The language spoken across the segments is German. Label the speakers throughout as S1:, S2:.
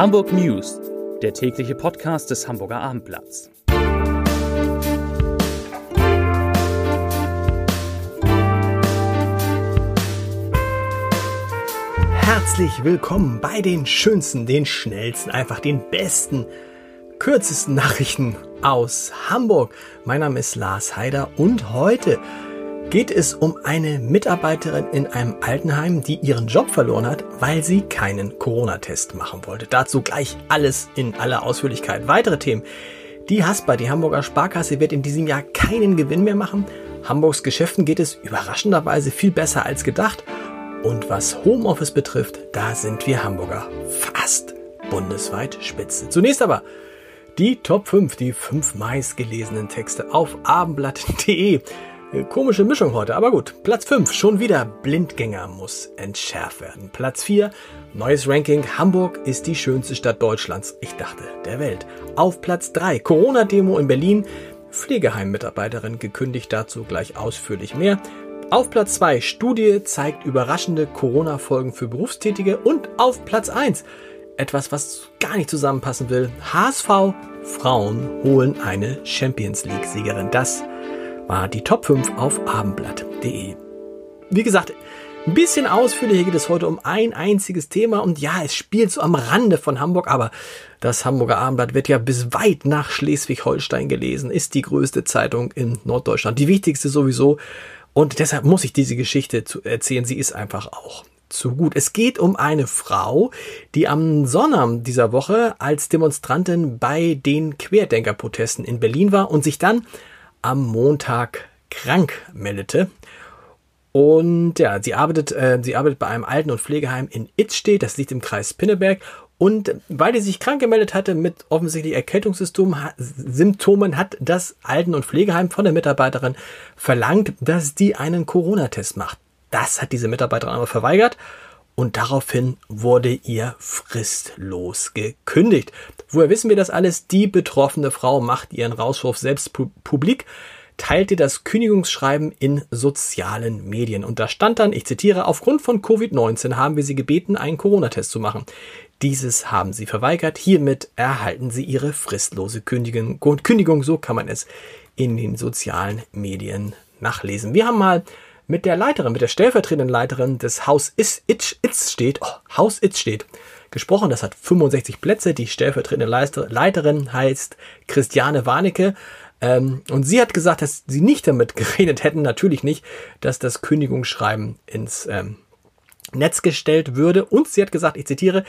S1: Hamburg News, der tägliche Podcast des Hamburger Abendblatts.
S2: Herzlich willkommen bei den schönsten, den schnellsten, einfach den besten, kürzesten Nachrichten aus Hamburg. Mein Name ist Lars Heider und heute geht es um eine Mitarbeiterin in einem Altenheim, die ihren Job verloren hat, weil sie keinen Corona-Test machen wollte. Dazu gleich alles in aller Ausführlichkeit. Weitere Themen. Die Haspa, die Hamburger Sparkasse, wird in diesem Jahr keinen Gewinn mehr machen. Hamburgs Geschäften geht es überraschenderweise viel besser als gedacht. Und was Homeoffice betrifft, da sind wir Hamburger fast bundesweit Spitze. Zunächst aber die Top 5, die fünf meistgelesenen Texte auf abendblatt.de. Komische Mischung heute, aber gut. Platz 5, schon wieder Blindgänger muss entschärft werden. Platz 4, neues Ranking, Hamburg ist die schönste Stadt Deutschlands. Ich dachte, der Welt. Auf Platz 3, Corona-Demo in Berlin. Pflegeheim-Mitarbeiterin gekündigt dazu gleich ausführlich mehr. Auf Platz 2, Studie zeigt überraschende Corona-Folgen für Berufstätige. Und auf Platz 1, etwas, was gar nicht zusammenpassen will. HSV, Frauen holen eine Champions League-Siegerin. Das war die Top 5 auf abendblatt.de. Wie gesagt, ein bisschen ausführlicher geht es heute um ein einziges Thema und ja, es spielt so am Rande von Hamburg, aber das Hamburger Abendblatt wird ja bis weit nach Schleswig-Holstein gelesen, ist die größte Zeitung in Norddeutschland, die wichtigste sowieso und deshalb muss ich diese Geschichte erzählen, sie ist einfach auch zu gut. Es geht um eine Frau, die am Sonnabend dieser Woche als Demonstrantin bei den Querdenkerprotesten in Berlin war und sich dann am Montag krank meldete. Und ja, sie arbeitet, äh, sie arbeitet bei einem Alten- und Pflegeheim in Itzstedt, das liegt im Kreis Pinneberg. Und weil sie sich krank gemeldet hatte mit offensichtlich Erkältungssymptomen, hat das Alten- und Pflegeheim von der Mitarbeiterin verlangt, dass die einen Corona-Test macht. Das hat diese Mitarbeiterin aber verweigert und daraufhin wurde ihr fristlos gekündigt. Woher wissen wir das alles? Die betroffene Frau macht ihren Rauswurf selbst publik, teilte das Kündigungsschreiben in sozialen Medien. Und da stand dann, ich zitiere, aufgrund von Covid-19 haben wir Sie gebeten, einen Corona-Test zu machen. Dieses haben Sie verweigert. Hiermit erhalten Sie Ihre fristlose Kündigung. Kündigung, so kann man es in den sozialen Medien nachlesen. Wir haben mal mit der Leiterin, mit der stellvertretenden Leiterin des Haus Itz, Itz, Itz steht, oh, Haus Itz steht, gesprochen. Das hat 65 Plätze. Die stellvertretende Leiterin heißt Christiane Warnecke. Ähm, und sie hat gesagt, dass sie nicht damit geredet hätten, natürlich nicht, dass das Kündigungsschreiben ins ähm, Netz gestellt würde. Und sie hat gesagt, ich zitiere,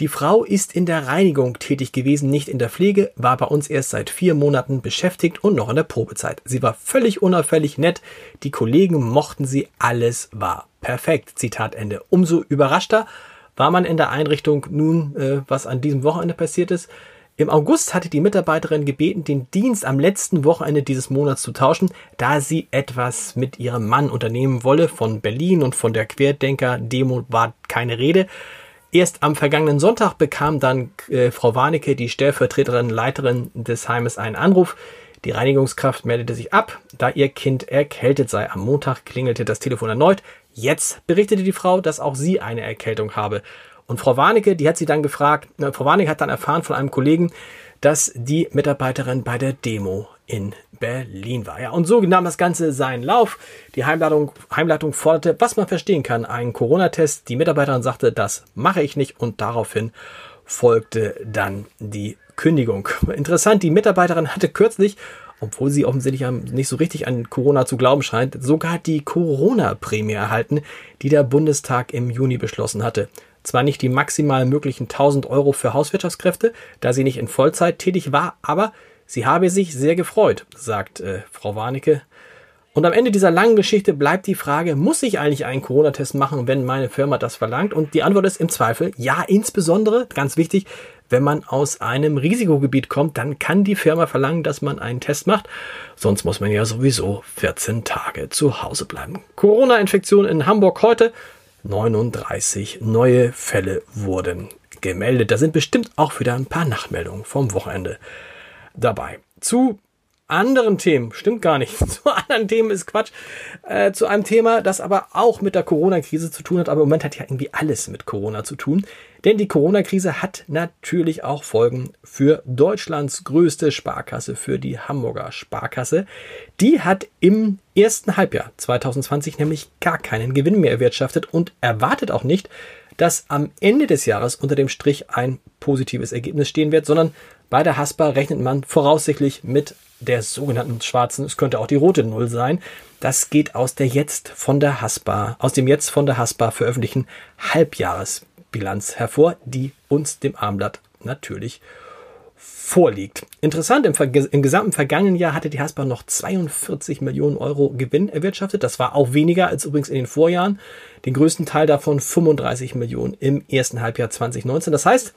S2: die Frau ist in der Reinigung tätig gewesen, nicht in der Pflege, war bei uns erst seit vier Monaten beschäftigt und noch in der Probezeit. Sie war völlig unauffällig nett, die Kollegen mochten sie, alles war perfekt. Zitat Ende. Umso überraschter war man in der Einrichtung nun, äh, was an diesem Wochenende passiert ist. Im August hatte die Mitarbeiterin gebeten, den Dienst am letzten Wochenende dieses Monats zu tauschen, da sie etwas mit ihrem Mann unternehmen wolle. Von Berlin und von der Querdenker-Demo war keine Rede. Erst am vergangenen Sonntag bekam dann äh, Frau Warnecke, die Stellvertreterin, Leiterin des Heimes, einen Anruf. Die Reinigungskraft meldete sich ab, da ihr Kind erkältet sei. Am Montag klingelte das Telefon erneut. Jetzt berichtete die Frau, dass auch sie eine Erkältung habe. Und Frau Warnecke, die hat sie dann gefragt, äh, Frau Warnecke hat dann erfahren von einem Kollegen, dass die Mitarbeiterin bei der Demo in Berlin war. Ja, und so nahm das Ganze seinen Lauf. Die Heimleitung, Heimleitung forderte, was man verstehen kann, einen Corona-Test. Die Mitarbeiterin sagte, das mache ich nicht und daraufhin folgte dann die Kündigung. Interessant, die Mitarbeiterin hatte kürzlich, obwohl sie offensichtlich nicht so richtig an Corona zu glauben scheint, sogar die Corona-Prämie erhalten, die der Bundestag im Juni beschlossen hatte. Zwar nicht die maximal möglichen 1000 Euro für Hauswirtschaftskräfte, da sie nicht in Vollzeit tätig war, aber Sie habe sich sehr gefreut, sagt äh, Frau Warnecke. Und am Ende dieser langen Geschichte bleibt die Frage, muss ich eigentlich einen Corona-Test machen, wenn meine Firma das verlangt? Und die Antwort ist im Zweifel ja, insbesondere, ganz wichtig, wenn man aus einem Risikogebiet kommt, dann kann die Firma verlangen, dass man einen Test macht. Sonst muss man ja sowieso 14 Tage zu Hause bleiben. Corona-Infektion in Hamburg heute. 39 neue Fälle wurden gemeldet. Da sind bestimmt auch wieder ein paar Nachmeldungen vom Wochenende dabei. Zu anderen Themen. Stimmt gar nicht. Zu anderen Themen ist Quatsch. Äh, zu einem Thema, das aber auch mit der Corona-Krise zu tun hat. Aber im Moment hat ja irgendwie alles mit Corona zu tun. Denn die Corona-Krise hat natürlich auch Folgen für Deutschlands größte Sparkasse, für die Hamburger Sparkasse. Die hat im ersten Halbjahr 2020 nämlich gar keinen Gewinn mehr erwirtschaftet und erwartet auch nicht, dass am Ende des Jahres unter dem Strich ein positives Ergebnis stehen wird, sondern bei der Haspa rechnet man voraussichtlich mit der sogenannten schwarzen, es könnte auch die rote Null sein. Das geht aus der jetzt von der Haspa, aus dem jetzt von der Haspa veröffentlichten Halbjahres Bilanz hervor, die uns dem Armblatt natürlich vorliegt. Interessant, im, im, gesamten vergangenen Jahr hatte die Haspa noch 42 Millionen Euro Gewinn erwirtschaftet. Das war auch weniger als übrigens in den Vorjahren. Den größten Teil davon 35 Millionen im ersten Halbjahr 2019. Das heißt,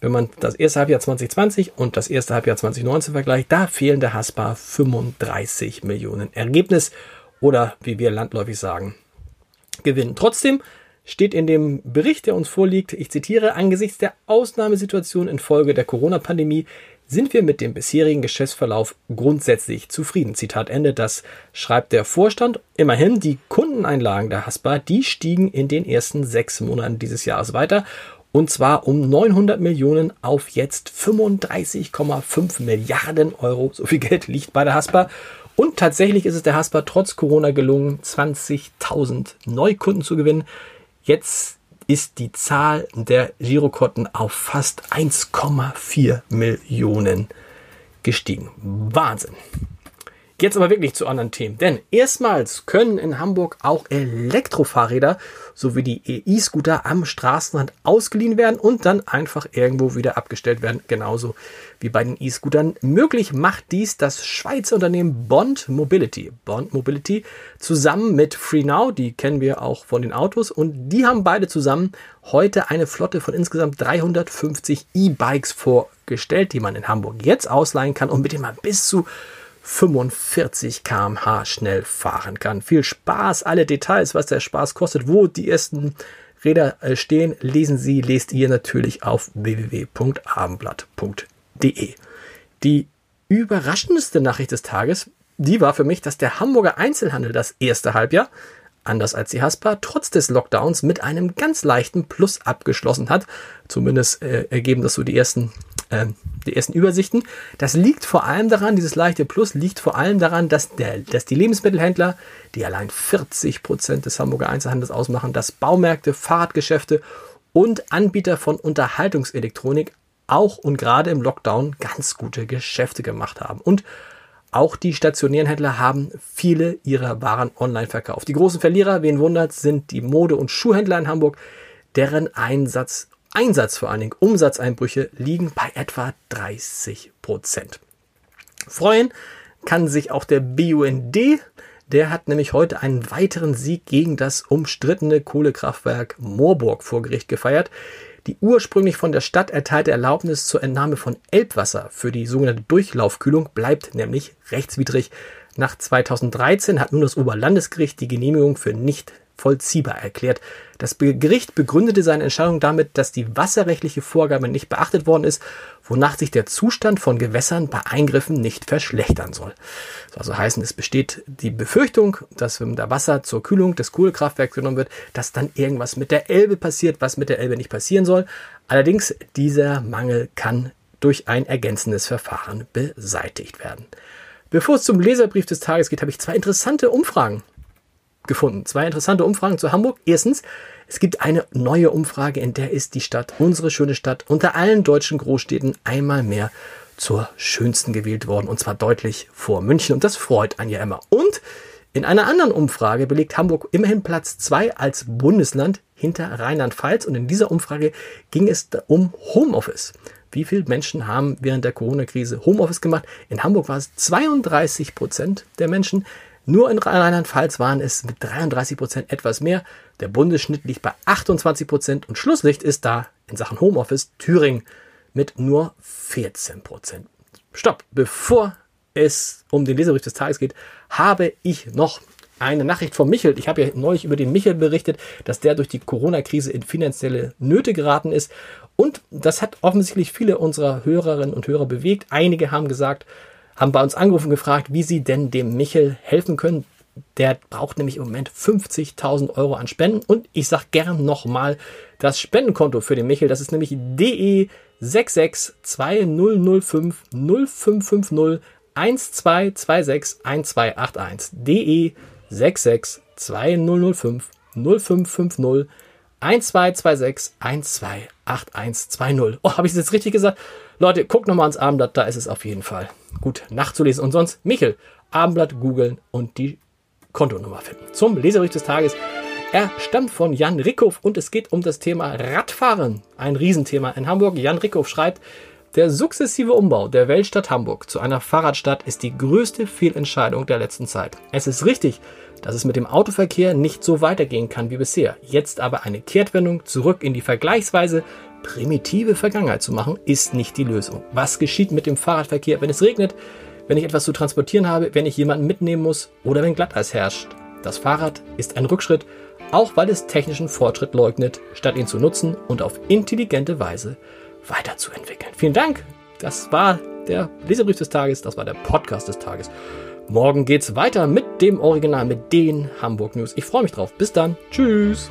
S2: wenn man das erste Halbjahr 2020 und das erste Halbjahr 2019 vergleicht, da fehlen der Haspa 35 Millionen Ergebnis oder wie wir landläufig sagen, Gewinn. Trotzdem steht in dem Bericht, der uns vorliegt, ich zitiere, angesichts der Ausnahmesituation infolge der Corona-Pandemie sind wir mit dem bisherigen Geschäftsverlauf grundsätzlich zufrieden. Zitat Ende. Das schreibt der Vorstand. Immerhin, die Kundeneinlagen der Haspa, die stiegen in den ersten sechs Monaten dieses Jahres weiter. Und zwar um 900 Millionen auf jetzt 35,5 Milliarden Euro. So viel Geld liegt bei der Haspa. Und tatsächlich ist es der Haspa trotz Corona gelungen, 20.000 Neukunden zu gewinnen. Jetzt ist die Zahl der Girokonten auf fast 1,4 Millionen gestiegen. Wahnsinn. Jetzt aber wirklich zu anderen Themen. Denn erstmals können in Hamburg auch Elektrofahrräder sowie die E-Scooter am Straßenrand ausgeliehen werden und dann einfach irgendwo wieder abgestellt werden. Genauso wie bei den E-Scootern. Möglich macht dies das Schweizer Unternehmen Bond Mobility. Bond Mobility zusammen mit FreeNow, die kennen wir auch von den Autos und die haben beide zusammen heute eine Flotte von insgesamt 350 E-Bikes vorgestellt, die man in Hamburg jetzt ausleihen kann und mit denen man bis zu 45 km/h schnell fahren kann. Viel Spaß, alle Details, was der Spaß kostet, wo die ersten Räder äh, stehen, lesen Sie, lest ihr natürlich auf www.abendblatt.de. Die überraschendste Nachricht des Tages, die war für mich, dass der Hamburger Einzelhandel das erste Halbjahr, anders als die Haspa, trotz des Lockdowns mit einem ganz leichten Plus abgeschlossen hat. Zumindest äh, ergeben das so die ersten äh, die ersten Übersichten. Das liegt vor allem daran, dieses leichte Plus liegt vor allem daran, dass, der, dass die Lebensmittelhändler, die allein 40 Prozent des Hamburger Einzelhandels ausmachen, dass Baumärkte, Fahrradgeschäfte und Anbieter von Unterhaltungselektronik auch und gerade im Lockdown ganz gute Geschäfte gemacht haben. Und auch die stationären Händler haben viele ihrer Waren online verkauft. Die großen Verlierer, wen wundert, sind die Mode- und Schuhhändler in Hamburg, deren Einsatz Einsatz vor allen Dingen, Umsatzeinbrüche liegen bei etwa 30 Prozent. Freuen kann sich auch der BUND. Der hat nämlich heute einen weiteren Sieg gegen das umstrittene Kohlekraftwerk Moorburg vor Gericht gefeiert. Die ursprünglich von der Stadt erteilte Erlaubnis zur Entnahme von Elbwasser für die sogenannte Durchlaufkühlung bleibt nämlich rechtswidrig. Nach 2013 hat nun das Oberlandesgericht die Genehmigung für nicht vollziehbar erklärt. Das Gericht begründete seine Entscheidung damit, dass die wasserrechtliche Vorgabe nicht beachtet worden ist, wonach sich der Zustand von Gewässern bei Eingriffen nicht verschlechtern soll. Das soll also heißen, es besteht die Befürchtung, dass wenn da Wasser zur Kühlung des Kohlekraftwerks genommen wird, dass dann irgendwas mit der Elbe passiert, was mit der Elbe nicht passieren soll. Allerdings, dieser Mangel kann durch ein ergänzendes Verfahren beseitigt werden. Bevor es zum Leserbrief des Tages geht, habe ich zwei interessante Umfragen gefunden. Zwei interessante Umfragen zu Hamburg. Erstens, es gibt eine neue Umfrage, in der ist die Stadt, unsere schöne Stadt, unter allen deutschen Großstädten einmal mehr zur schönsten gewählt worden. Und zwar deutlich vor München. Und das freut einen ja immer. Und in einer anderen Umfrage belegt Hamburg immerhin Platz zwei als Bundesland hinter Rheinland-Pfalz. Und in dieser Umfrage ging es um Homeoffice. Wie viele Menschen haben während der Corona-Krise Homeoffice gemacht? In Hamburg war es 32 Prozent der Menschen. Nur in Rheinland-Pfalz waren es mit 33 Prozent etwas mehr. Der Bundesschnitt liegt bei 28 Prozent und Schlusslicht ist da in Sachen Homeoffice Thüringen mit nur 14 Prozent. Stopp! Bevor es um den Leserbrief des Tages geht, habe ich noch eine Nachricht von Michel. Ich habe ja neulich über den Michel berichtet, dass der durch die Corona-Krise in finanzielle Nöte geraten ist. Und das hat offensichtlich viele unserer Hörerinnen und Hörer bewegt. Einige haben gesagt, haben bei uns angerufen und gefragt, wie sie denn dem Michel helfen können. Der braucht nämlich im Moment 50.000 Euro an Spenden. Und ich sage gern nochmal das Spendenkonto für den Michel. Das ist nämlich DE 662005 0550 1226 1281. DE 662005 0550 1226 128120. Oh, habe ich es jetzt richtig gesagt? Leute, guckt nochmal ans Abendblatt, da ist es auf jeden Fall gut nachzulesen. Und sonst, Michel, Abendblatt googeln und die Kontonummer finden. Zum Leserich des Tages. Er stammt von Jan Rickhoff und es geht um das Thema Radfahren. Ein Riesenthema in Hamburg. Jan Rickhoff schreibt, der sukzessive Umbau der Weltstadt Hamburg zu einer Fahrradstadt ist die größte Fehlentscheidung der letzten Zeit. Es ist richtig, dass es mit dem Autoverkehr nicht so weitergehen kann wie bisher. Jetzt aber eine Kehrtwendung zurück in die vergleichsweise primitive Vergangenheit zu machen, ist nicht die Lösung. Was geschieht mit dem Fahrradverkehr, wenn es regnet, wenn ich etwas zu transportieren habe, wenn ich jemanden mitnehmen muss oder wenn Glatteis herrscht? Das Fahrrad ist ein Rückschritt, auch weil es technischen Fortschritt leugnet, statt ihn zu nutzen und auf intelligente Weise weiterzuentwickeln. Vielen Dank. Das war der Leserbrief des Tages, das war der Podcast des Tages. Morgen geht's weiter mit dem Original, mit den Hamburg News. Ich freue mich drauf. Bis dann. Tschüss.